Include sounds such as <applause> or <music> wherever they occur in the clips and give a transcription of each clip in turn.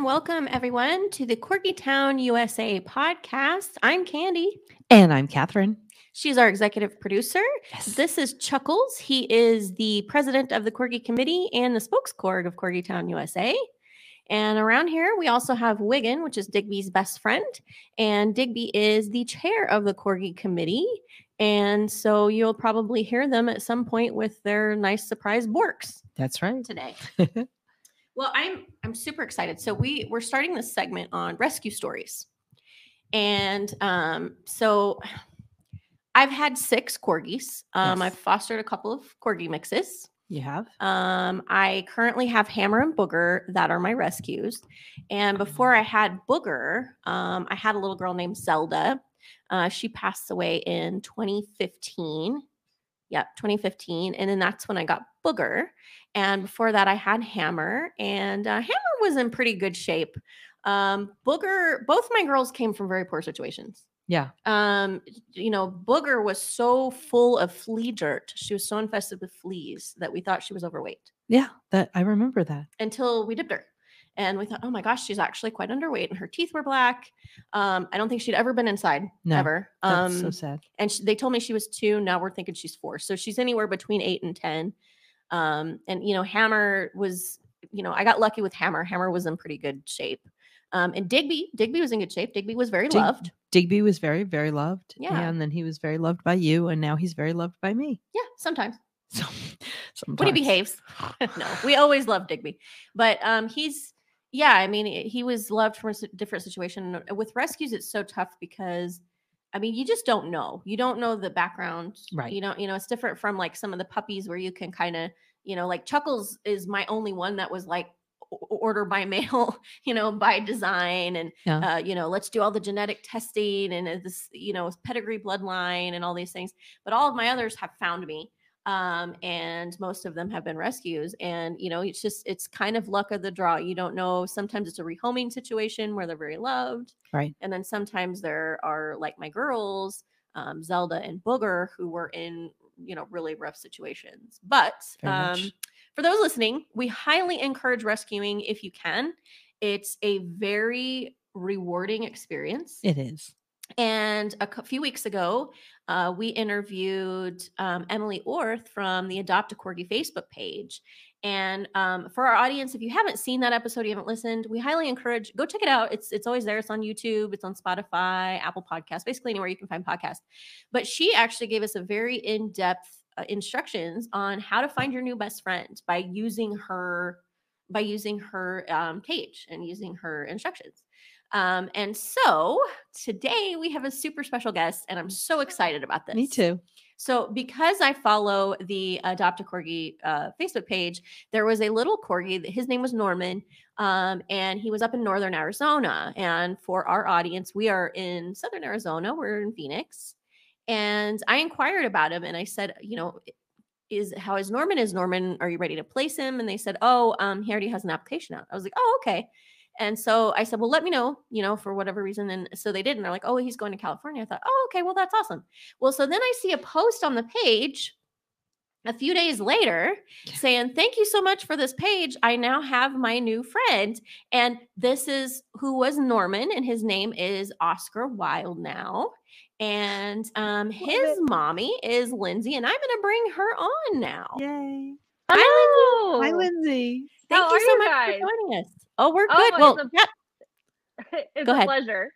and welcome everyone to the Corgi Town USA podcast. I'm Candy. And I'm Catherine. She's our executive producer. Yes. This is Chuckles. He is the president of the Corgi Committee and the spokescorg of Corgi Town USA. And around here, we also have Wiggin, which is Digby's best friend. And Digby is the chair of the Corgi Committee. And so you'll probably hear them at some point with their nice surprise borks That's right. today. <laughs> Well, I'm I'm super excited. So we we're starting this segment on rescue stories, and um, so I've had six corgis. Um, Yes. I've fostered a couple of corgi mixes. You have? Um, I currently have Hammer and Booger that are my rescues, and before I had Booger, um, I had a little girl named Zelda. Uh, she passed away in 2015. Yep, 2015, and then that's when I got Booger. And before that, I had Hammer, and uh, Hammer was in pretty good shape. Um, Booger, both my girls came from very poor situations. Yeah. Um, you know, Booger was so full of flea dirt. She was so infested with fleas that we thought she was overweight Yeah. That I remember that. until we dipped her. And we thought, oh my gosh, she's actually quite underweight, and her teeth were black. Um, I don't think she'd ever been inside No, ever. That's Um, so sad. and sh- they told me she was two. Now we're thinking she's four. So she's anywhere between eight and 10. Um, and, you know, Hammer was, you know, I got lucky with Hammer. Hammer was in pretty good shape. Um, and Digby, Digby was in good shape. Digby was very Dig- loved. Digby was very, very loved. Yeah. And then he was very loved by you. And now he's very loved by me. Yeah, sometimes So sometimes. <laughs> when he behaves. <laughs> no, we always love Digby. But um, he's, yeah, I mean, he was loved from a different situation. With rescues, it's so tough because. I mean, you just don't know. You don't know the background. Right. You know, you know, it's different from like some of the puppies where you can kind of, you know, like Chuckles is my only one that was like order by <laughs> mail, you know, by design and Yeah. uh, you know, let's do all the genetic testing and uh, this, you know, pedigree bloodline and all these things. But all of my others have found me. Um, and most of them have been rescues. And, you know, it's just it's kind of luck of the draw. You don't know. Sometimes it's a rehoming situation where they're very loved. Right. And then sometimes there are like my girls, um, Zelda and Booger, who were in, you know, really rough situations. But um, for those listening, we highly encourage rescuing if you can. It's a very rewarding experience. It is. And a few weeks ago, uh, we interviewed um, Emily Orth from the Adopt a Corgi Facebook page. And um, for our audience, if you haven't seen that episode, you haven't listened, we highly encourage go check it out. It's it's always there. It's on YouTube. It's on Spotify, Apple Podcasts, basically anywhere you can find podcasts. But she actually gave us a very in depth uh, instructions on how to find your new best friend by using her by using her um, page and using her instructions. Um, and so today we have a super special guest, and I'm so excited about this. Me too. So, because I follow the Adopt a Corgi uh, Facebook page, there was a little corgi. His name was Norman, um, and he was up in northern Arizona. And for our audience, we are in southern Arizona. We're in Phoenix, and I inquired about him, and I said, you know, is how is Norman? Is Norman? Are you ready to place him? And they said, oh, um, he already has an application out. I was like, oh, okay. And so I said, well, let me know, you know, for whatever reason. And so they did, and they're like, oh, he's going to California. I thought, oh, okay, well, that's awesome. Well, so then I see a post on the page a few days later Yeah. saying, Thank you so much for this page. I now have my new friend. And this is who was Norman, and his name is Oscar Wilde now. And um, his mommy is Lindsay, and I'm going to bring her on now. Yay. Hi, Hi, Lindsay. Thank How you so you much guys? for joining us. Oh, we're Oh, good. it's well, a- Kat, <laughs> it's Go a ahead. pleasure.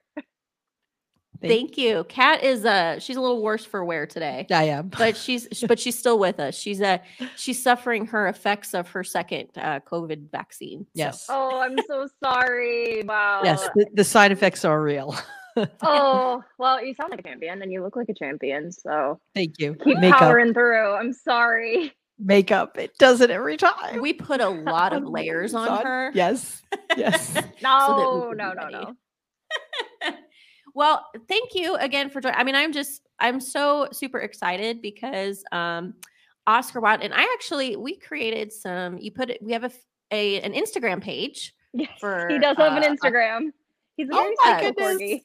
thank you. Kat is uh she's a little worse for wear today. I am. but <laughs> she's but she's still with us. She's uh she's suffering her effects of her second uh, COVID vaccine. So- yes. Oh, I'm so sorry. Wow. Yes. The, the side effects are real. <laughs> Oh, well, you sound like a champion and you look like a champion. So Thank you. keep Makeup. powering through. I'm sorry. Makeup. It does it every time. we put a <laughs> lot of layers on Son. her. Yes. Yes. <laughs> No, would no, be no, ready. no. <laughs> well, thank you again for joining. I mean, I'm just I'm so super excited because um Oscar Wilde and I actually we created some. You put it. We have a an Instagram page. Yes, For, he does have an uh, Instagram. He's a Oh my social goodness. corgi.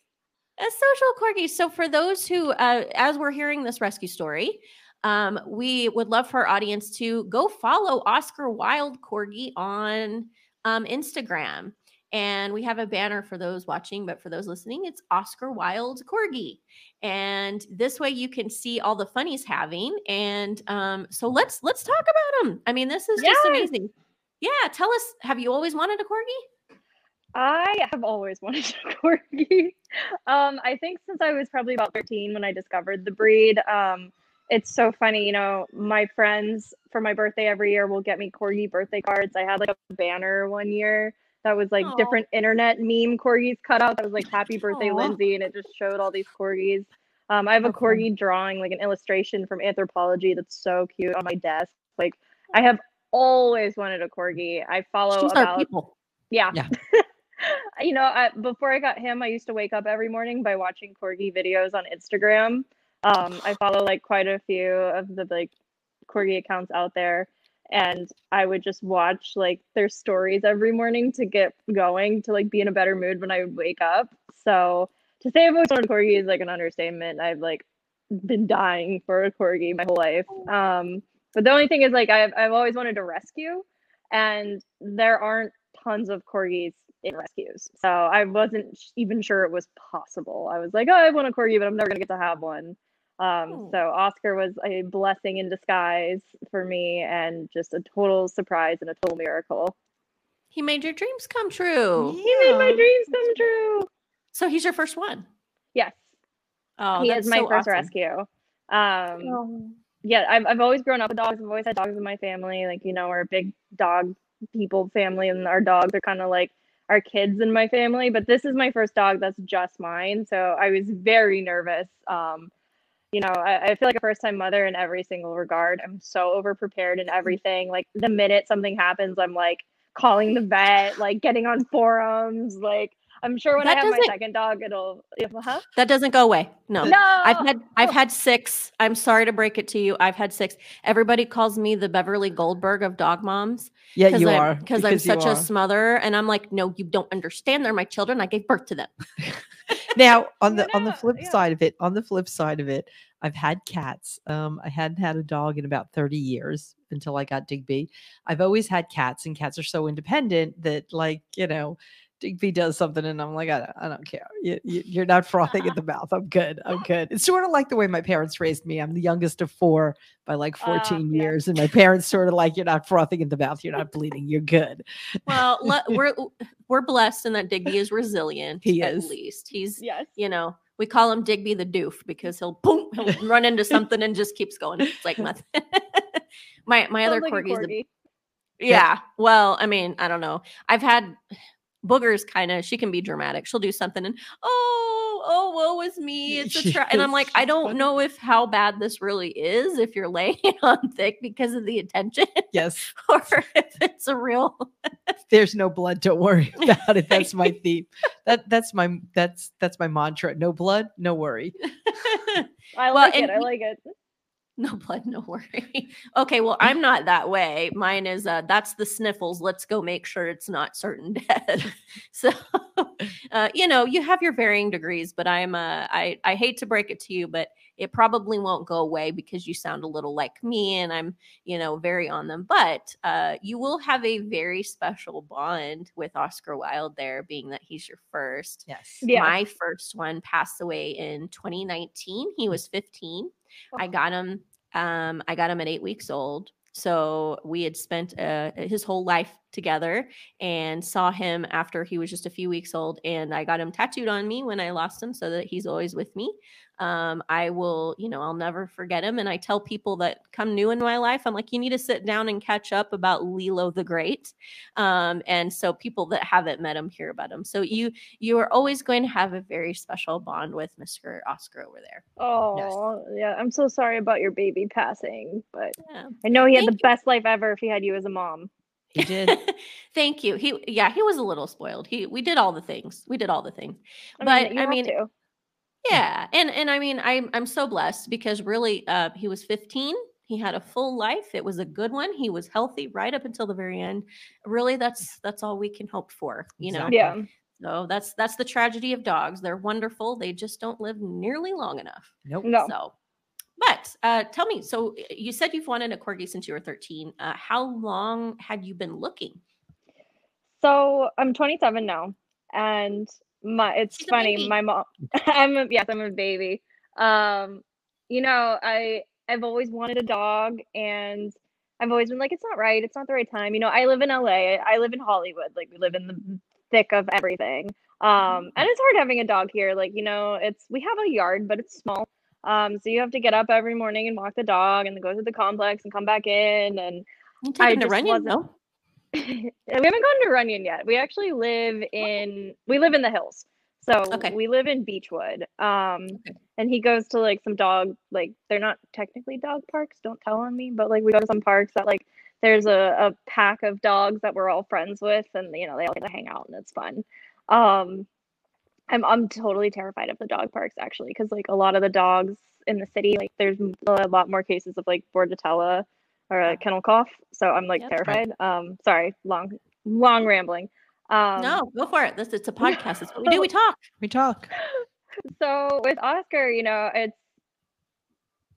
a social corgi. So for those who, uh, as we're hearing this rescue story, um, we would love for our audience to go follow Oscar Wilde Corgi on um, Instagram. And we have a banner for those watching, but for those listening, it's Oscar Wilde Corgi. And this way you can see all the fun he's having. And um, so let's let's talk about him. I mean, this is just amazing. Yeah, tell us, have you always wanted a corgi? I have always <laughs> wanted a corgi. Um, I think since I was probably about 13 when I discovered the breed. Um, it's so funny, you know, my friends for my birthday every year will get me corgi birthday cards. I had like a banner one year that was like Aw. different internet meme corgis cut out that was like happy birthday Aw. Lindsay and it just showed all these corgis. Um, I have a corgi drawing like an illustration from Anthropologie that's so cute on my desk. Like I have always wanted a corgi. I follow She's about people. yeah. Yeah. <laughs> you know, I, before I got him, I used to wake up every morning by watching corgi videos on Instagram. Um, I follow like quite a few of the like corgi accounts out there, and I would just watch like their stories every morning to get going to like be in a better mood when I would wake up. So to say I've always wanted a corgi is like an understatement. I've like been dying for a corgi my whole life. Um, but the only thing is like I've I've always wanted to rescue, and there aren't tons of corgis in rescues. So I wasn't even sure it was possible. I was like, oh, I want a corgi, but I'm never gonna get to have one. Um, Oh. so Oscar was a blessing in disguise for me, and just a total surprise and a total miracle. He made your dreams come true. He made my dreams come true. So he's your first one. Yes, Oh, he that's is my so first awesome. rescue. Um, yeah, I've, I've always grown up with dogs. I've always had dogs in my family. Like, you know, we're a big dog people family, and our dogs are kind of like our kids in my family. But this is my first dog that's just mine. So I was very nervous. Um, you know, I, I feel like a first time mother in every single regard. I'm so over prepared in mm-hmm. everything. Like, the minute something happens, I'm like calling the vet, like getting on forums. Like, I'm sure when That I have my second dog, it'll, huh? That doesn't go away. No. No, I've had I've Oh. had six. I'm sorry to break it to you. I've had six. Everybody calls me the Beverly Goldberg of dog moms Yeah, you I'm, are. because I'm such are. a smother, and I'm like, no, you don't understand. They're my children. I gave birth to them. <laughs> now <laughs> on You the on the flip yeah. side of it on the flip side of it i've had cats um i hadn't had a dog in about 30 years until i got digby i've always had cats and cats are so independent that like you know digby does something and i'm like i don't, I don't care you, you, you're not frothing at <laughs> the mouth i'm good i'm good it's sort of like the way my parents raised me i'm the youngest of four by like Ah, 14 yeah. years and my parents sort of like you're not frothing at the mouth you're not bleeding you're good Well, le- <laughs> we're we're blessed in that Digby is resilient. He at is. least he's yes. you know we call him Digby the doof because he'll boom he'll <laughs> run into something and just keeps going. It's like nothing. my my other Sounds like a corgi's the corgi. Yeah. Well, I mean, I don't know. I've had boogers kind of she can be dramatic. She'll do something and oh, oh, woe is me. It's a She tra-. and I'm like, I don't know if how bad this really is if you're laying <laughs> on thick because of the attention yes <laughs> or if it's a real <laughs> there's no blood don't worry about it that's my theme that that's my that's that's my mantra no blood no worry I like and it. I like it. No blood, no worry. <laughs> okay, well, I'm not that way. Mine is uh that's the sniffles. Let's go make sure it's not certain <laughs> death. <laughs> so uh, you know, you have your varying degrees, but I'm uh I I hate to break it to you, but it probably won't go away because you sound a little like me and I'm, you know, very on them. But uh you will have a very special bond with Oscar Wilde there, being that he's your first. yes Yeah. My first one passed away in 2019. He was 15. I got him. Um, I got him at eight weeks old. So we had spent uh, his whole life together and saw him after he was just a few weeks old. And I got him tattooed on me when I lost him so that he's always with me. Um, I will, you know, I'll never forget him. And I tell people that come new in my life, I'm like, you need to sit down and catch up about Lilo the Great. Um, and so people that haven't met him hear about him. So you you are always going to have a very special bond with Mr. Oscar over there. Oh, yeah. I'm so sorry about your baby passing, but Yeah. I know he had Thank the best life ever if he had you as a mom. he did <laughs> Thank you. He yeah, he was a little spoiled. He we did all the things. We did all the things. I But, mean, you I mean, to. Yeah. <laughs> And and I mean I'm I'm so blessed because really uh he was 15. He had a full life. It was a good one. He was healthy right up until the very end. Really that's that's all we can hope for, you know. Exactly. Yeah. So that's that's the tragedy of dogs. They're wonderful. They just don't live nearly long enough. nope No. So, but uh, tell me. So uh, you said you've wanted a corgi since you were 13. Uh, how long had you been looking? So I'm 27 now, and my it's She's funny. My mom, <laughs> I'm a, yes, I'm a baby. Um, you know, I I've always wanted a dog, and I've always been like, it's not right. It's not the right time. You know, I live in LA. I live in Hollywood. Like we live in the thick of everything. Um, and it's hard having a dog here. Like you know, it's we have a yard, but it's small. Um, so you have to get up every morning and walk the dog, and then go to the complex and come back in, and You I just Runyon? wasn't- No. <laughs> we haven't gone to Runyon yet. We actually live in we live in the hills. So Okay. we live in Beachwood. Um Okay. and he goes to like some dog like they're not technically dog parks, don't tell on me, but like we go to some parks that like there's a, a pack of dogs that we're all friends with and you know they all get to hang out and it's fun. Um I'm I'm totally terrified of the dog parks actually because like a lot of the dogs in the city like there's a lot more cases of like bordetella or uh, kennel cough. So I'm like Yep. terrified. Um, sorry, long long rambling. Um, no, go for it. This it's a <laughs> podcast. It's what we do. We talk. We talk. So with Oscar, you know, it's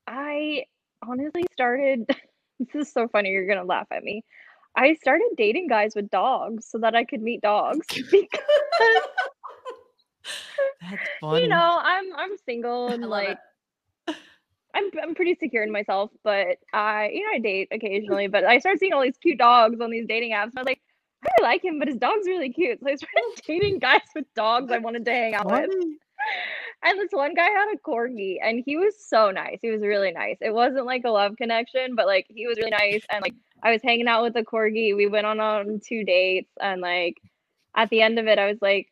I honestly started. <laughs> this is so funny. You're gonna laugh at me. I started dating guys with dogs so that I could meet dogs <laughs> because That's funny. you know I'm I'm single and like I'm I'm pretty secure in myself, but I you know I date <laughs> occasionally, but I started seeing all these cute dogs on these dating apps. And I was like, I really like him, but his dog's really cute. So I started <laughs> dating guys with dogs I wanted to hang out with. <laughs> And this one guy had a corgi, and he was so nice. He was really nice. It wasn't like a love connection, but like he was really nice. And like I was hanging out with the corgi. We went on on two dates, and like at the end of it, I was like,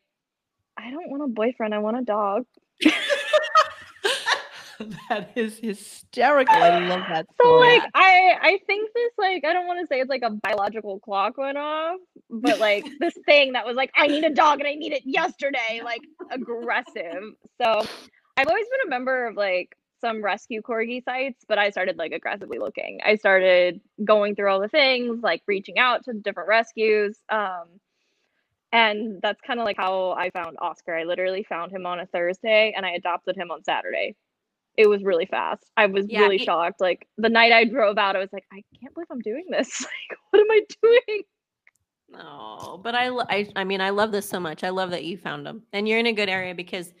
I don't want a boyfriend. I want a dog. <laughs> that is hysterical. I love that. So like I I think this like I don't want to say it's like a biological clock went off, but like <laughs> this thing that was like I need a dog and I need it yesterday, like aggressive. So I've always been a member of like some rescue corgi sites, but I started like aggressively looking. I started going through all the things, like reaching out to different rescues. Um and that's kind of like how I found Oscar. I literally found him on a Thursday and I adopted him on Saturday. It was really fast. I was Yeah, really it- shocked. Like the night I drove out, I was like, I can't believe I'm doing this. <laughs> Like, what am I doing? Oh, but I, I, I mean, I love this so much. I love that you found them, and you're in a good area because,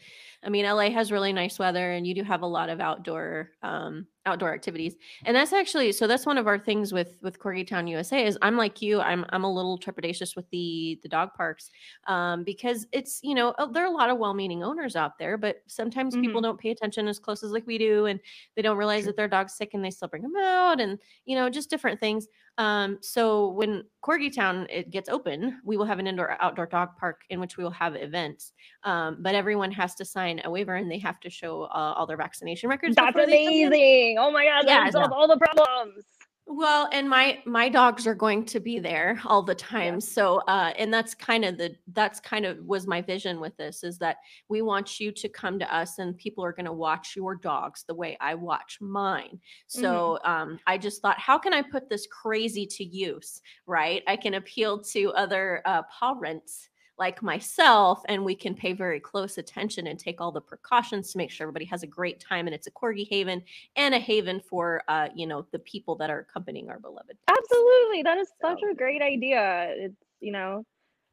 I mean, LA has really nice weather, and you do have a lot of outdoor, um, outdoor activities. And that's actually so. That's one of our things with with Corgi Town USA is I'm like you. I'm I'm a little trepidatious with the the dog parks, um, because it's you know uh, there are a lot of well-meaning owners out there, but sometimes people don't pay attention as close as like we do, and they don't realize that their dog's sick, and they still bring them out, and you know just different things. Um, so when Corgi Town it gets open, we will have an indoor outdoor dog park in which we will have events. Um, but everyone has to sign a waiver and they have to show uh, all their vaccination records. That's before they come in. Amazing. Oh my god, Yeah, that solved all the problems. Well, and my my dogs are going to be there all the time. So uh and that's kind of the that's kind of was my vision with this is that we want you to come to us and people are going to watch your dogs the way I watch mine. So um I just thought how can I put this crazy to use, right? I can appeal to other uh parents like myself and we can pay very close attention and take all the precautions to make sure everybody has a great time and it's a corgi haven and a haven for uh you know the people that are accompanying our beloved pets. Absolutely. That is such a great idea. It's, you know,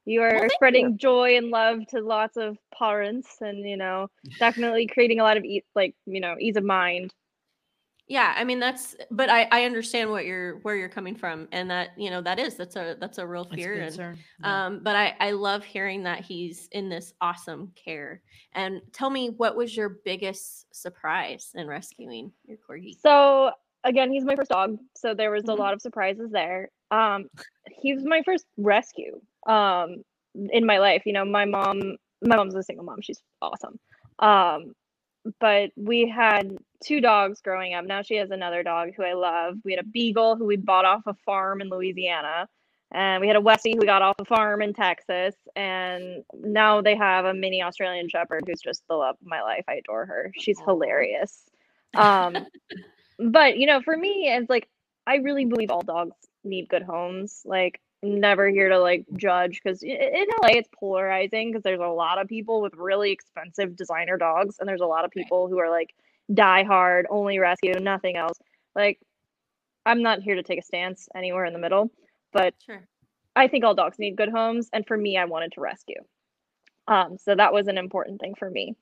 you are thank spreading joy and love to lots of parents and, you know, definitely creating a lot of ease, like, you know, ease of mind. Yeah i mean that's but i i understand what you're where you're coming from and that you know that is that's a that's a real fear and concern. Yeah. um but i i love hearing that he's in this awesome care and tell me what was your biggest surprise in rescuing your corgi So, again, he's my first dog. So there was a Mhm. lot of surprises there. Um, he was my first rescue um, in my life. You know, my mom, my mom's a single mom. She's awesome. Um, but we had two dogs growing up. Now she has another dog who I love. We had a beagle who we bought off a farm in Louisiana. And we had a Westie who we got off a farm in Texas. And now they have a mini Australian Shepherd who's just the love of my life. I adore her. She's hilarious. Um, <laughs> but you know, for me, it's like I really believe all dogs need good homes. Like, never here to like judge because in LA it's polarizing because there's a lot of people with really expensive designer dogs, and there's a lot of people who are like die hard, only rescue, nothing else. Like, I'm not here to take a stance anywhere in the middle, but sure I think all dogs need good homes, and for me, I wanted to rescue. Um, so that was an important thing for me.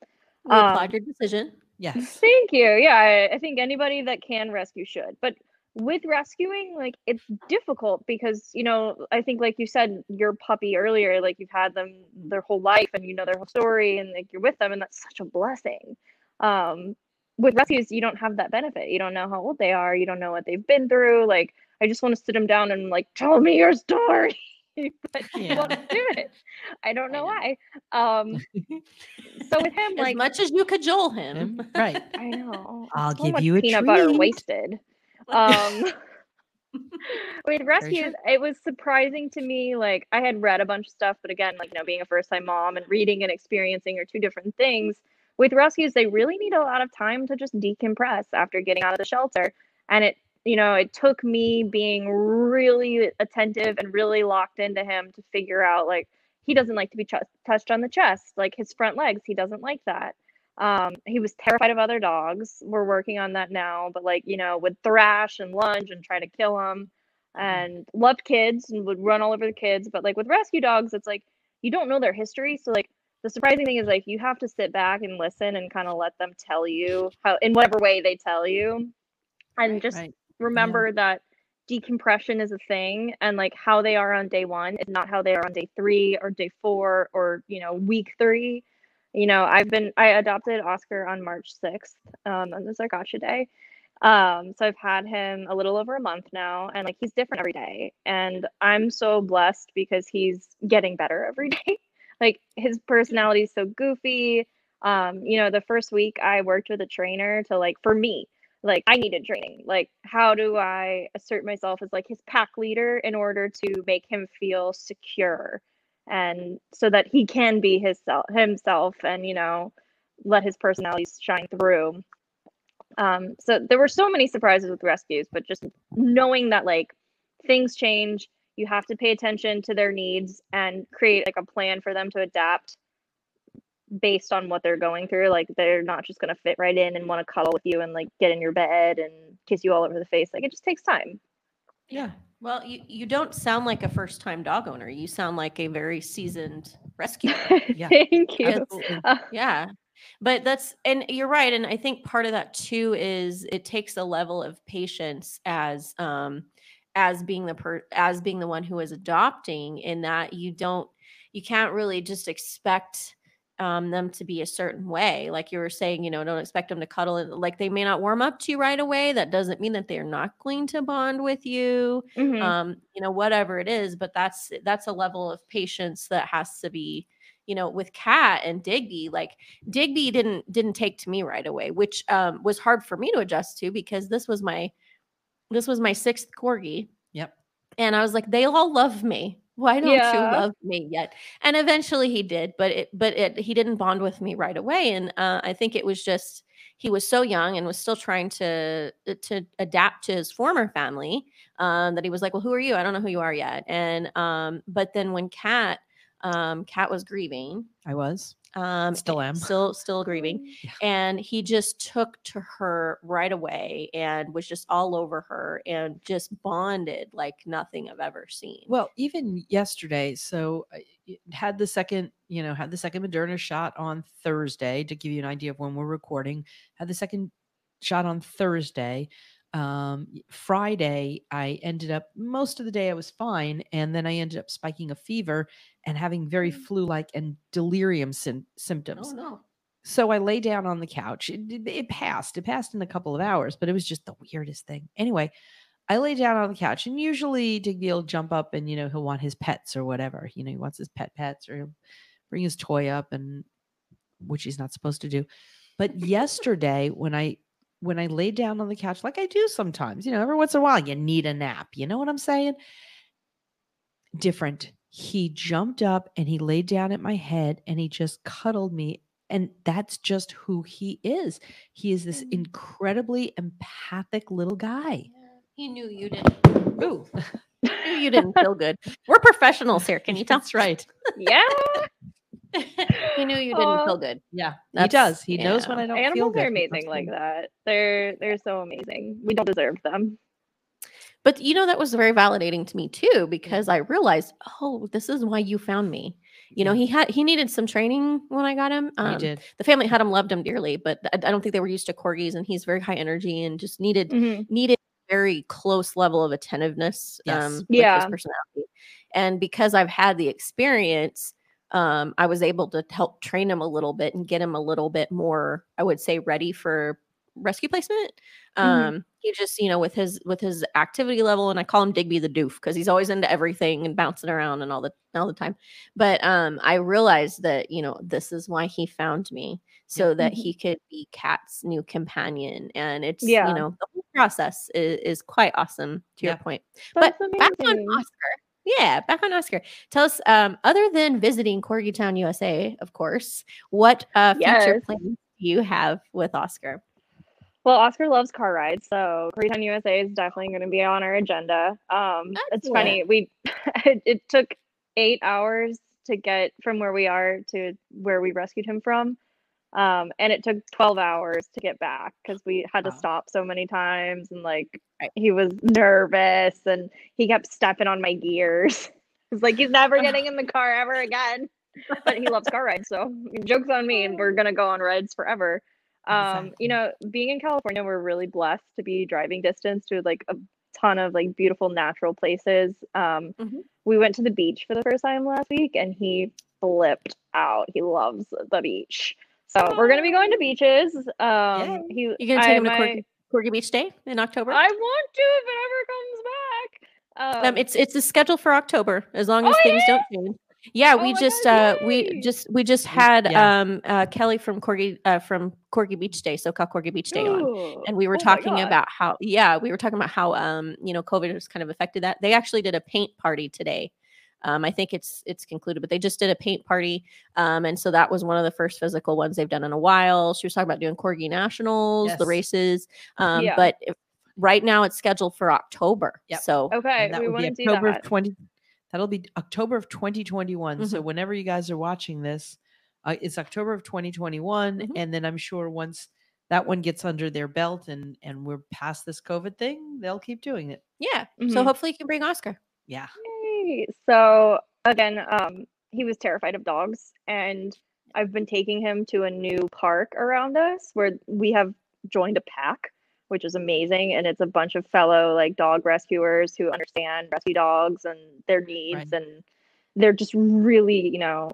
We Um, applaud your decision. Yes. Thank you. Yeah, I, I think anybody that can rescue should. But with rescuing, like it's difficult because, you know, I think like you said, your puppy earlier, like you've had them their whole life and you know their whole story and like you're with them and that's such a blessing. Um, with rescues, you don't have that benefit. You don't know how old they are, you don't know what they've been through. Like I just want to sit them down and like tell me your story. <laughs> but he won't do it. I don't know I why. Um so with <laughs> him, As like much as you cajole him. Him? Right. I know. <laughs> I'll so give much you a peanut butter wasted. Um, <laughs> <laughs> with rescues, it was surprising to me. Like I had read a bunch of stuff, but again, like you know, being a first time mom and reading and experiencing are two different things. With rescues, they really need a lot of time to just decompress after getting out of the shelter, and it you know it took me being really attentive and really locked into him to figure out like he doesn't like to be ch- touched on the chest like his front legs he doesn't like that um, he was terrified of other dogs. We're working on that now, but like, you know, would thrash and lunge and try to kill them and loved kids and would run all over the kids. But like with rescue dogs, it's like you don't know their history. So like the surprising thing is like you have to sit back and listen and kind of let them tell you how in whatever way they tell you. And Right, just Right. remember that decompression is a thing and like how they are on day one is not how they are on day three or day four or you know week three you know i've been i adopted oscar on march 6th um and this is our gotcha day. Um so i've had him a little over a month now and like he's different every day. And i'm so blessed because he's getting better every <laughs> day. Like his personality is so goofy. Um you know the first week i worked with a trainer to like for me like i needed training. Like how do i assert myself as like his pack leader in order to make him feel secure and so that he can be his self himself and you know let his personality shine through. Um so there were so many surprises with rescues but just knowing that like things change you have to pay attention to their needs and create like a plan for them to adapt based on what they're going through. Like they're not just going to fit right in and want to cuddle with you and like get in your bed and kiss you all over the face. Like it just takes time. Yeah. Well, you, you don't sound like a first time dog owner. You sound like a very seasoned rescuer. <laughs> Yeah. thank you Absolutely. yeah. But that's, and you're right. And I think part of that too is it takes a level of patience as, um, as being the per as being the one who is adopting in that you don't you can't really just expect um, them to be a certain way like you were saying you know don't expect them to cuddle and like they may not warm up to you right away that doesn't mean that they're not going to bond with you Mhm. um you know whatever it is but that's that's a level of patience that has to be you know with cat and digby like digby didn't didn't take to me right away which um was hard for me to adjust to because this was my this was my sixth corgi Yep. and i was like they all love me why don't Yeah. you love me yet and eventually he did but it but it he didn't bond with me right away and uh, i think it was just he was so young and was still trying to to adapt to his former family um, that he was like well who are you i don't know who you are yet and um but then when cat um cat was grieving I was. um Still am. still still grieving <laughs> Yeah. and he just took to her right away and was just all over her and just bonded like nothing i've ever seen Well, even yesterday, so I y- had the second, you know, had the second Moderna shot on Thursday to give you an idea of when we're recording. Had the second shot on Thursday. Um, Friday, I ended up most of the day I was fine, and then I ended up spiking a fever and having very Mm. flu-like and delirium sym- symptoms. oh no So I lay down on the couch. It, it, it passed. It passed in a couple of hours, but it was just the weirdest thing. Anyway, I lay down on the couch, and usually Digby will jump up and you know he'll want his pets or whatever. You know he wants his pet pets or he'll bring his toy up, and which he's not supposed to do. But yesterday, when I when I lay down on the couch, like I do sometimes, you know, every once in a while, you need a nap. You know what I'm saying? Different. He jumped up and he laid down at my head and he just cuddled me. And that's just who he is. He is this Mm. incredibly empathic little guy. he knew you didn't Ooh, knew you didn't feel good we're professionals here can you <laughs> tell That's right. <laughs> yeah he knew you didn't Aw. feel good Yeah, he does. He knows when. I don't feel animals good. are amazing like that they're they're so amazing we don't deserve them But you know, that was very validating to me too, because I realized, oh, this is why you found me. You know, he had he needed some training when I got him. He Um, did. the family had him loved him dearly, but I, I don't think they were used to corgis, and he's very high energy and just needed Mhm. needed very close level of attentiveness Yes. um, with Yeah. his personality. And because I've had the experience, um, I was able to help train him a little bit and get him a little bit more, I would say, ready for rescue placement. Mhm. Um, he just, you know, with his with his activity level, and I call him Digby the Doof because he's always into everything and bouncing around and all the all the time. But um, I realized that you know this is why he found me so that Mhm. he could be Cat's new companion, and it's Yeah. you know the whole process is, is quite awesome. To your Yeah. point, but That's back on. Oscar. Yeah, back on Oscar. Tell us, um, other than visiting Corgi Town, USA, of course, what uh, future Yes. plans do you have with Oscar? Well, Oscar loves car rides, so Corgi Town USA is definitely going to be on our agenda. Um, it's funny we <laughs> it, it took eight hours to get from where we are to where we rescued him from, um, and it took twelve hours to get back because we had to Wow. stop so many times and like he was nervous and he kept stepping on my gears. <laughs> It's like he's never getting in the car ever again. <laughs> But he loves car rides, so jokes on me, and we're gonna go on rides forever. Um, Exactly. you know, being in California, we're really blessed to be driving distance to like a ton of like beautiful natural places. Um, Mhm. we went to the beach for the first time last week, and he flipped out. He loves the beach. So we're gonna be going to beaches. Um, he, You're gonna I- take him to my- Corgi, Corgi Beach Day in October? I want to if it ever comes back. Um, um, it's it's a schedule for October as long as Oh, things yeah? don't change. Yeah, Oh we just God, uh we just we just had yeah. um uh Kelly from Corgi uh from Corgi Beach Day, so SoCal Corgi Beach Day on. And we were oh talking about how yeah we were talking about how um you know covid has kind of affected that they actually did a paint party today um i think it's it's concluded but they just did a paint party um and so that was one of the first physical ones they've done in a while she was talking about doing corgi nationals the races um Yeah. but if, right now it's scheduled for october Yep. so Okay, that we would want be to see October that. of 20 that'll be October of 2021. So whenever you guys are watching this, uh, it's October of 2021 Mhm. and then I'm sure once that one gets under their belt and and we're past this covid thing, they'll keep doing it. yeah so Mhm. hopefully you can bring oscar Yeah. Yay. So again, um, he was terrified of dogs, and I've been taking him to a new park around us where we have joined a pack, which is amazing, and it's a bunch of fellow like dog rescuers who understand rescue dogs and their needs, and they're just really, you know,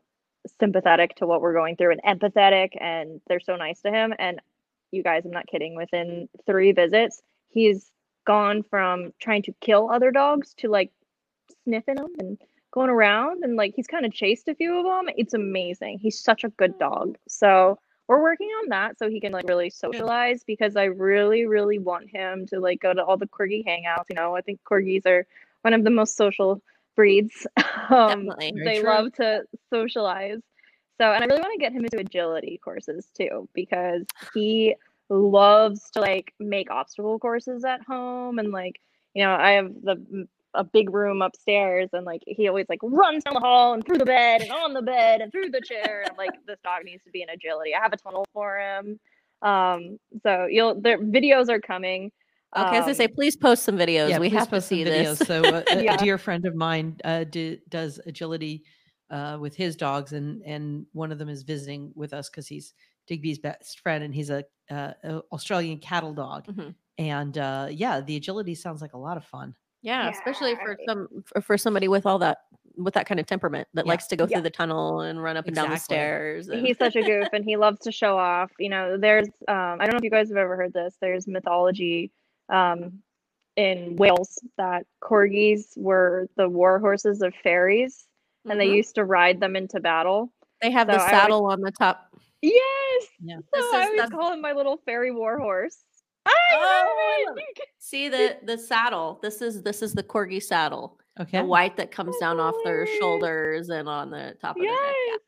sympathetic to what we're going through and empathetic, and they're so nice to him. And you guys, I'm not kidding. Within three visits, he's gone from trying to kill other dogs to like sniffing them and going around and like he's kind of chased a few of them. It's amazing. He's such a good dog. So we're working on that so he can like really socialize because I really, really want him to like go to all the corgi hangouts. You know, I think corgis are one of the most social breeds. <laughs> um, Definitely. They true. love to socialize. So, and I really want to get him into agility courses too because he loves to like make obstacle courses at home and like you know I have the a big room upstairs and like he always like runs down the hall and through the bed and on the bed and through the chair and like this dog needs to be in agility. I have a tunnel for him. Um so you'll the videos are coming. okay as i say Um, please post some videos Yeah, we have to see videos. this So uh, <laughs> a, Yeah. a dear friend of mine uh, di- does agility uh, with his dogs, and and one of them is visiting with us because he's Digby's best friend, and he's a, uh, a Australian cattle dog. Mhm. And uh, yeah, the agility sounds like a lot of fun. Yeah, especially for Yeah. some for, somebody with all that with that kind of temperament that Yeah. likes to go Yeah. through the tunnel and run up and down the stairs. and- he's such a goof and he loves to show off you know there's um i don't know if you guys have ever heard this there's mythology um in wales that corgis were the war horses of fairies and they Mhm. used to ride them into battle they have so the saddle on the top. yes Yeah. so This i is always the- call him my little fairy war horse <laughs> Oh, I love love it. See the the saddle. This is this is the corgi saddle. Okay. The white that comes That's down off their shoulders and on the top of their neck. yes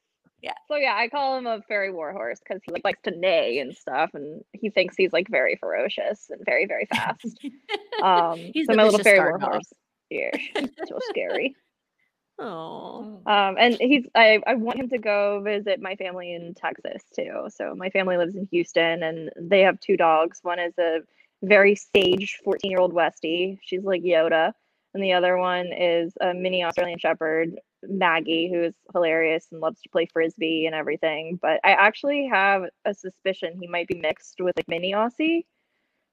Yeah. so yeah i call him a fairy warhorse because he like likes to neigh and stuff and he thinks he's like very ferocious and very very <laughs> fast um He's so my little fairy warhorse. war dog. horse yeah so scary Oh. um and he's I, I want him to go visit my family in texas too so my family lives in houston and they have two dogs one is a very sage 14 year old Westie. She's like Yoda. And the other one is a mini Australian Shepherd, Maggie, who is hilarious and loves to play frisbee and everything. But I actually have a suspicion he might be mixed with like mini Aussie.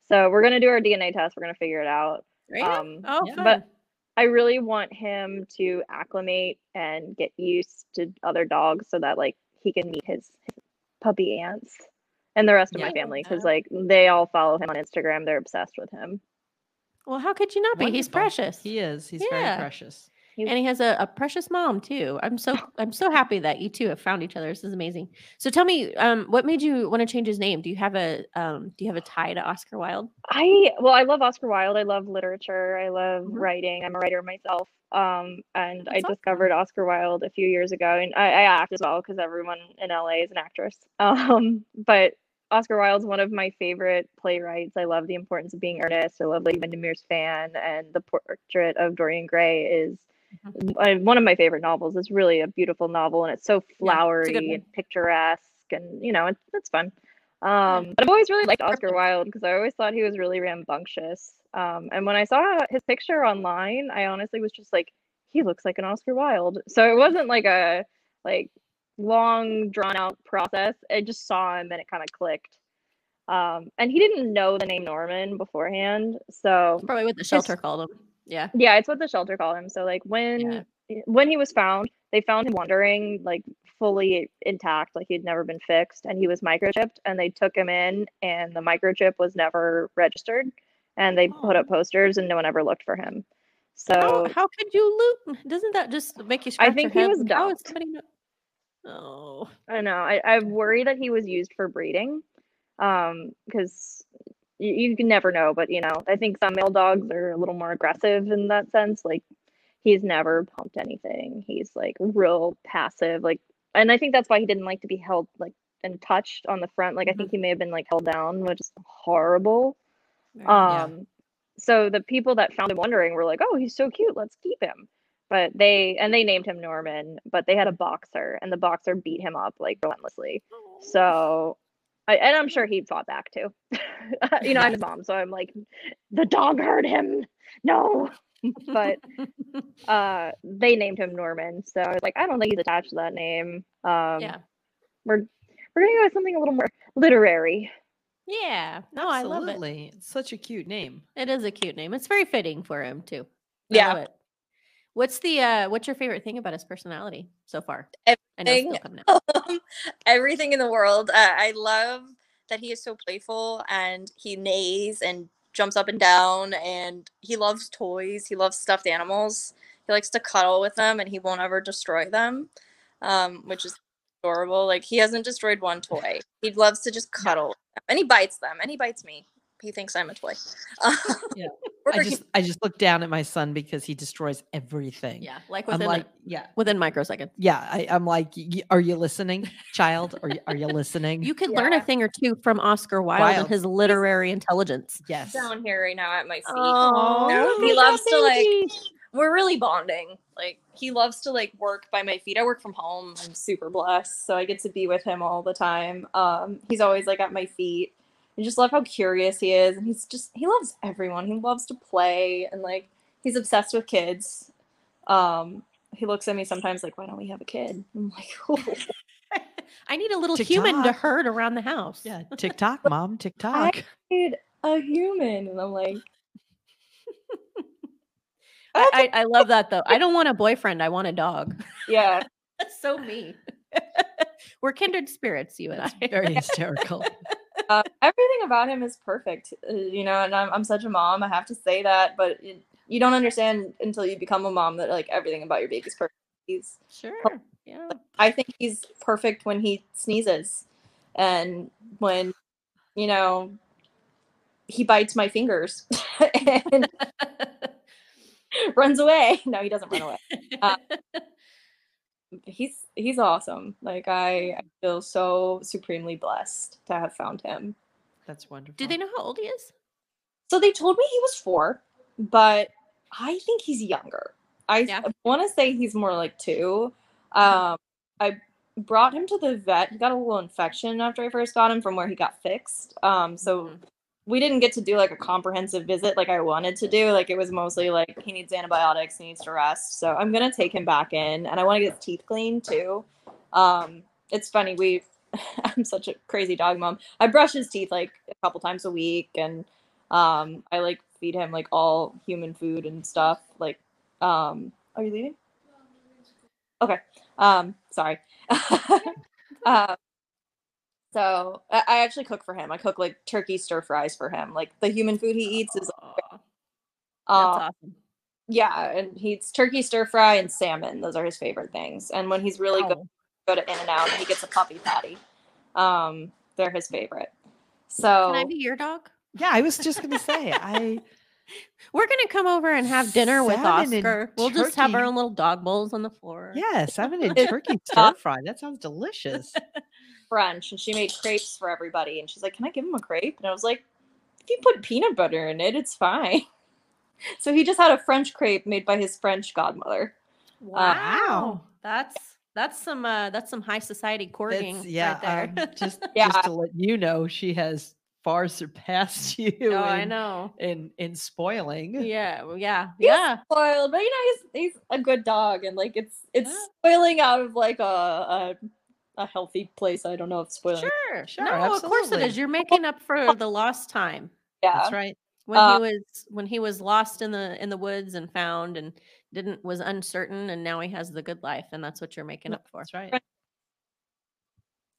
So we're gonna do our DNA test. We're gonna figure it out. Right? Um, oh, yeah. fun. but I really want him to acclimate and get used to other dogs so that like he can meet his, his puppy aunts and the rest of my family because like they all follow him on Instagram. They're obsessed with him. well, how could you not be? He's precious. He is. He's Yeah. very precious. And he has a, a precious mom too. I'm so <laughs> I'm so happy that you two have found each other. This is amazing. So tell me, um, what made you want to change his name? Do you have a um, do you have a tie to Oscar Wilde? I well, I love Oscar Wilde. I love literature. I love Mhm. writing. I'm a writer myself. Um, and I awesome. discovered Oscar Wilde a few years ago, and I, I act as well because everyone in LA is an actress. <laughs> Um, but Oscar Wilde's one of my favorite playwrights. I love the importance of being earnest. I love Lady Windermere's fan, and the portrait of Dorian Gray is uh, one of my favorite novels. It's really a beautiful novel, and it's so Yeah, it's flowery and picturesque, and you know, it's it's fun. Um, but I've always really liked Oscar Wilde because I always thought he was really rambunctious. Um, and when I saw his picture online, I honestly was just like, he looks like an Oscar Wilde. So it wasn't like a like long drawn out process. I just saw him and it kind of clicked. Um, and he didn't know the name Norman beforehand, so Probably what the shelter called him. Yeah. yeah, it's what the shelter called him. So like when when he was found, they found him wandering like fully intact, like he'd never been fixed, and he was microchipped. And they took him in, and the microchip was never registered. And they put Oh. up posters, and no one ever looked for him. So How, how could you loot? Doesn't that just make you I think he was dumped. somebody Oh, I know I I worry that he was used for breeding, um, because you, you can never know. But you know, I think some male dogs are a little more aggressive in that sense. Like he's never pumped anything. He's like real passive. Like, and I think that's why he didn't like to be held like and touched on the front. Like I think he may have been like held down, which is horrible. Yeah. Um, so the people that found him wondering were like, "Oh, he's so cute. Let's keep him." But they and they named him Norman. But they had a boxer, and the boxer beat him up like relentlessly. So, I, and I'm sure he fought back too. <laughs> you know, I'm his <laughs> mom, so I'm like, the dog hurt him. No, but <laughs> uh, they named him Norman. So I was like, I don't think he's attached to that name. Um, yeah, we're we're gonna go with something a little more literary. yeah. No, I love it. Absolutely. It's such a cute name. It is a cute name. It's very fitting for him too. I Yeah. What's the uh what's your favorite thing about his personality so far? Everything. still coming out. Um, everything in the world. Uh, I love that he is so playful and he neighs and jumps up and down and he loves toys. He loves stuffed animals. He likes to cuddle with them and he won't ever destroy them, um, which is adorable. Like he hasn't destroyed one toy. He loves to just cuddle and he bites them and he bites me. He thinks I'm a toy. <laughs> Yeah. We're I just I just look down at my son because he destroys everything. Yeah, like within like, like yeah, within microseconds. yeah. I, I'm like, are you listening, child? Are you, are you listening? You could learn a thing or two from Oscar Wilde, Wild. and his literary intelligence. yes. down here right now at my feet. Oh, Yeah, he loves to like we're really bonding. Like he loves to like work by my feet. I work from home. I'm super blessed, so I get to be with him all the time. Um, he's always like at my feet. I just love how curious he is, and he's just he loves everyone. He loves to play, and like he's obsessed with kids. Um, he looks at me sometimes like, "Why don't we have a kid?" <laughs> I'm like, <laughs> I need a little human to herd around the house. Yeah. <laughs> TikTok, mom. TikTok. i "Need a human," and I'm like, I, I, I love that though. I don't want a boyfriend. I want a dog. "Yeah." That's so me. We're kindred spirits, you and That's I. very hysterical. Uh, everything about him is perfect, uh, you know. And I'm, I'm such a mom. I have to say that, but it, you don't understand until you become a mom that like everything about your baby's perfect. He's, Sure. <laughs> Yeah. I think he's perfect when he sneezes, and when, you know, he bites my fingers <laughs> and <laughs> runs away. No, he doesn't run away. Uh, he's he's awesome. Like I, I feel so supremely blessed to have found him. That's wonderful. Do they know how old he is? So they told me he was four, but I think he's younger. I Yeah. want to say he's more like two. Um, I brought him to the vet. He got a little infection after I first got him from where he got fixed. Um, so Mhm. We didn't get to do like a comprehensive visit like I wanted to do. Like it was mostly like he needs antibiotics, he needs to rest. So I'm gonna take him back in, and I want to get his teeth cleaned too. Um, it's funny we. <laughs> I'm such a crazy dog mom. I brush his teeth like a couple times a week, and um, I like feed him like all human food and stuff. Like, um, are you leaving? Okay. Um, sorry. <laughs> uh, so I, I actually cook for him. I cook like turkey stir fries for him. Like the human food he eats is Aw, uh, that's awesome. yeah, and he eats turkey stir fry and salmon. Those are his favorite things. And when he's really good, Wow. go to In-N-Out and he gets a puppy patty. Um, they're his favorite. So Can I be your dog? Yeah, I was just gonna say I <laughs> We're gonna come over and have dinner with Salmon Oscar. We'll just have our own little dog bowls on the floor. yeah, salmon and <laughs> turkey stir <laughs> fry. That sounds delicious. French and she made crepes for everybody and she's like, Can I give him a crepe? And I was like, If you put peanut butter in it, it's fine. <laughs> So he just had a French crepe made by his French godmother. Wow. That's that's some uh that's some high society courting That's, yeah, right there. um, just <laughs> Yeah. just to let you know, she has far surpassed <laughs> you. oh, I know. In in spoiling. Yeah, well, yeah, He's yeah. spoiled, but you know, he's he's a good dog and like it's it's Yeah. spoiling out of like a, a a healthy place. I don't know if spoiling Sure, Sure, No, of course it is. You're making up for the lost time yeah. That's right. when Uh, he was when he was lost in the in the woods and found and didn't was uncertain and now he has the good life and that's what you're making up for. That's right.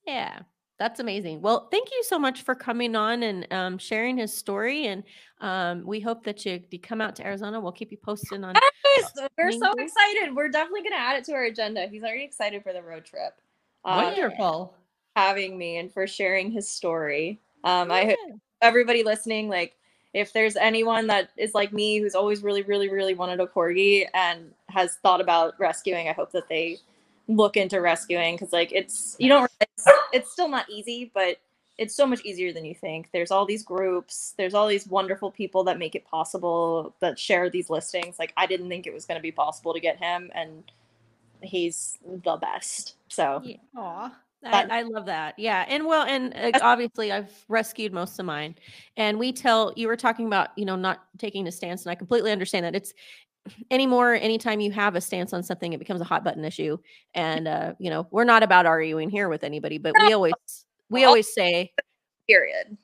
Yeah, that's amazing. Well, thank you so much for coming on and um, sharing his story. And um, we hope that you, you come out to Arizona. We'll keep you posted on. Yes, we're so excited. We're definitely gonna add it to our agenda. He's already excited for the road trip. Uh, Wonderful. having me and for sharing his story. Um, I hope everybody listening, like, if there's anyone that is like me who's always really, really, really wanted a corgi and has thought about rescuing, I hope that they look into rescuing because, like, it's you don't. It's, it's still not easy, but it's so much easier than you think. There's all these groups. There's all these wonderful people that make it possible that share these listings. Like, I didn't think it was going to be possible to get him, and he's the best. So Yeah. Aw. That- I, I love that. Yeah. And well, and uh, obviously I've rescued most of mine. And we tell you were talking about, you know, not taking a stance. And I completely understand that it's anymore, anytime you have a stance on something, it becomes a hot button issue. And uh, you know, we're not about arguing here with anybody, but we always we always say period.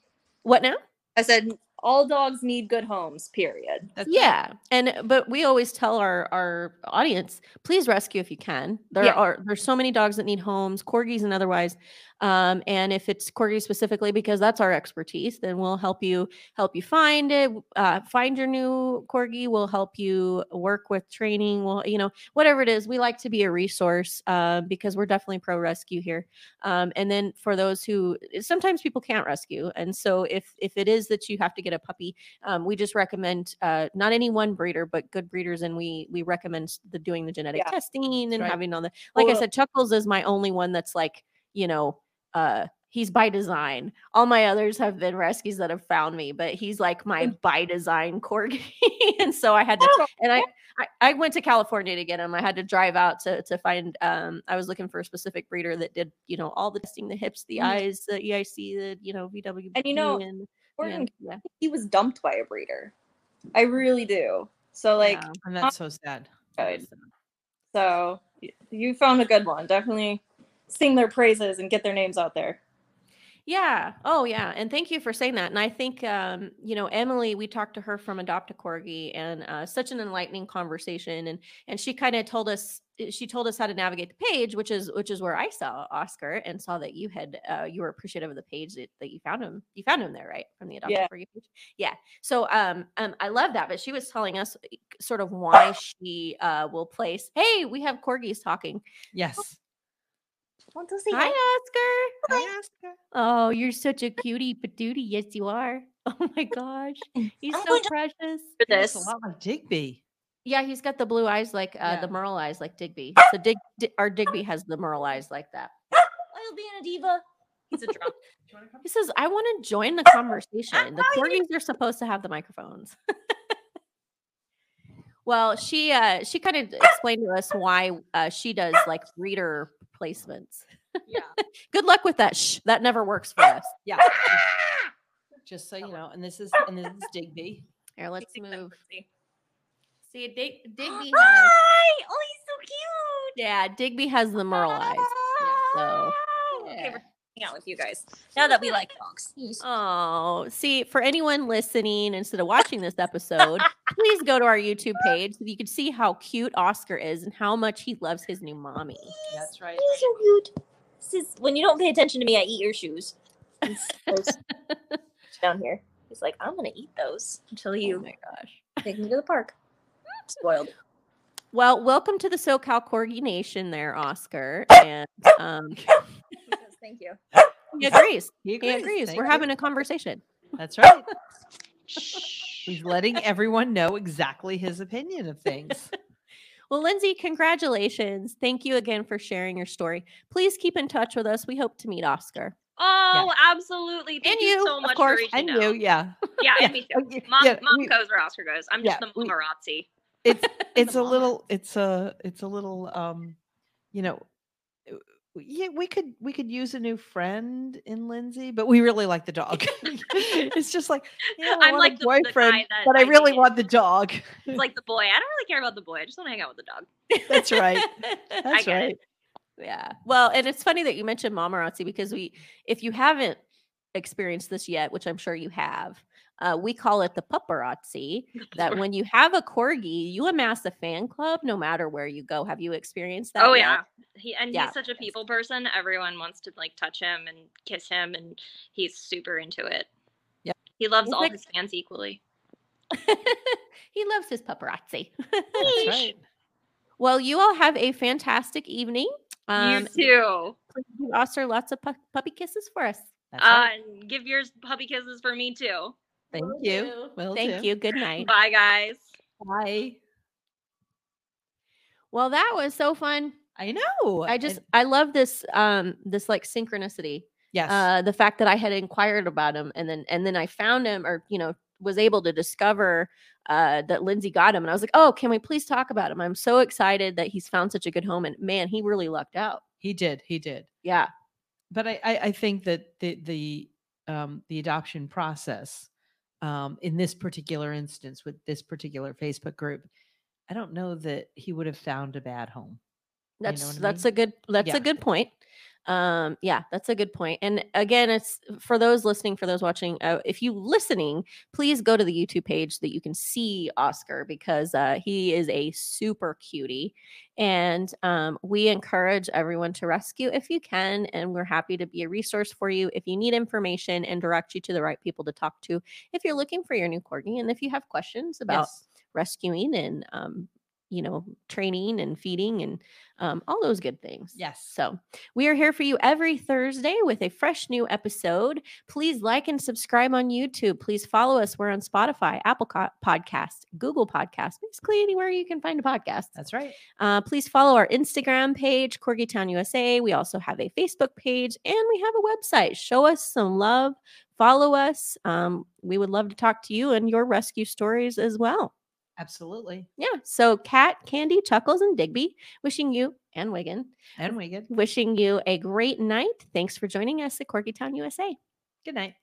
what now? I said all dogs need good homes. Period. That's right. Yeah, and but we always tell our our audience, please rescue if you can. There Yeah. are there's so many dogs that need homes, corgis and otherwise. Um, and if it's corgi specifically, because that's our expertise, then we'll help you help you find it, uh, find your new corgi. We'll help you work with training. Well, you know, whatever it is, we like to be a resource uh, because we're definitely pro rescue here. Um, and then for those who sometimes people can't rescue, and so if if it is that you have to get a puppy, um, we just recommend uh, not any one breeder, but good breeders, and we we recommend the doing the genetic Yeah. testing and right. having all the. Like I said, Chuckles is my only one that's like you know. Uh, he's by design. All my others have been rescues that have found me, but he's like my by design corgi, <laughs> and so I had to. Oh, And I, I I went to California to get him. I had to drive out to to find. Um, I was looking for a specific breeder that did you know all the testing, the hips, the Mhm. eyes, the EIC, the you know VW, And you know, and, Gordon, and- yeah. he was dumped by a breeder. I really do. So like, yeah. And that's so sad. good. so you found a good one. Definitely sing their praises and get their names out there. Yeah. Oh, yeah. And thank you for saying that. And I think, um, you know, Emily, we talked to her from Adopt a Corgi, and uh, such an enlightening conversation. And and she kind of told us, she told us how to navigate the page, which is which is where I saw Oscar and saw that you had, uh, you were appreciative of the page that, that you found him. You found him there, right, from the Adopt Yeah. a Corgi page. Yeah. So, um, um, I love that. But she was telling us eh, sort of why she uh will place. Hey, we have corgis talking. Yes. Want to say Hi, hi? Oscar. I asked her. Oh, you're such a cutie patootie. Yes, you are. <laughs> Oh my gosh. <laughs> He's I'm so going to- precious. for He looks this. a lot like Digby. Yeah, he's got the blue eyes like uh Yeah. the Merle eyes like Digby. <laughs> So Dig, Di- our Digby has the Merle eyes like that. I'll be in a diva. He's a drunk. He says, I want to join the conversation. The corgis are supposed to have the microphones. Well, she uh she kind of explained to us why uh she does like reader placements. Yeah. <laughs> Good luck with that. Shh, that never works for us. Yeah. <laughs> Just so you know, and this is and this is Digby. Here, let's move. See, Dig- Digby <gasps> has. Hi! Oh, he's so cute. Yeah, Digby has the <laughs> Merle eyes. So. Okay, we're hanging out with you guys now that we like dogs. Oh, see, for anyone listening instead of watching this episode, <laughs> please go to our YouTube page so you can see how cute Oscar is and how much he loves his new mommy. That's right. He's so cute. This is when you don't pay attention to me, I eat your shoes. <laughs> He's down here. He's like, I'm gonna eat those until you Oh you my gosh. take me to the park. Spoiled. Well, welcome to the SoCal Corgi Nation there, Oscar. And um, <laughs> Thank you. he agrees. He He agrees. We're you. having a conversation. That's right. He's letting everyone know exactly his opinion of things. <laughs> Well, Lindsay, congratulations. Thank you again for sharing your story. Please keep in touch with us. We hope to meet Oscar. Oh, absolutely. Thank And you, you, so of much course, for reaching And you, out. yeah. <laughs> Yeah, Yeah, and me too. Mom, yeah, mom we- goes where Oscar goes. I'm just the we- mamarazzi. it's <laughs> it's a little it's a it's a little um you know yeah we could we could use a new friend in lindsay but we really like the dog <laughs> <laughs> it's just like yeah, I I'm want like a the- the boyfriend that but i I really want the dog It's like the boy. I don't really care about the boy. I just want to hang out with the dog. that's right <laughs> that's get it. right Yeah. Well, and it's funny that you mentioned Mamarazzi because we, if you haven't experienced this yet, which I'm sure you have, uh, we call it the paparazzi. <laughs> That when you have a corgi, you amass a fan club no matter where you go. Have you experienced that? Oh yet? yeah. He and Yeah. he's such a people person. Everyone wants to like touch him and kiss him and he's super into it. Yeah, He loves He's all like- his fans equally. <laughs> he loves his paparazzi. <laughs> that's right well, you all have a fantastic evening. Um, you too. give Oscar lots of pu- puppy kisses for us. That's Uh, right. give yours puppy kisses for me too. thank will you do. Will Thank do. you. Good night. Bye guys. bye Well, that was so fun. i know I just and- I love this um this like synchronicity. yes Uh the fact that I had inquired about him and then and then I found him or you know was able to discover uh that Lindsay got him and I was like, "Oh, can we please talk about him? I'm so excited that he's found such a good home and man, he really lucked out." he did he did Yeah. But I, I I think that the the um, the adoption process um, in this particular instance with this particular Facebook group, I don't know that he would have found a bad home. You know That's that's mean? a good that's Yeah. a good point. Um yeah, that's a good point. And again, it's for those listening, for those watching, uh, if you listening, please go to the YouTube page so that you can see Oscar because uh he is a super cutie and um we encourage everyone to rescue if you can and we're happy to be a resource for you if you need information and direct you to the right people to talk to if you're looking for your new corgi and if you have questions about Yes. rescuing and um you know training and feeding and um, all those good things Yes. so we are here for you every thursday with a fresh new episode please like and subscribe on youtube please follow us we're on spotify apple Co- podcast google podcast basically anywhere you can find a podcast That's right. uh, please follow our Instagram page, Corgi Town USA. We also have a Facebook page and we have a website. Show us some love, follow us. Um, we would love to talk to you and your rescue stories as well. Absolutely. Yeah. So, Kat, Candy, Chuckles, and Digby, wishing you and Wigan, And good. wishing you a great night. Thanks for joining us at Corgi Town USA. Good night.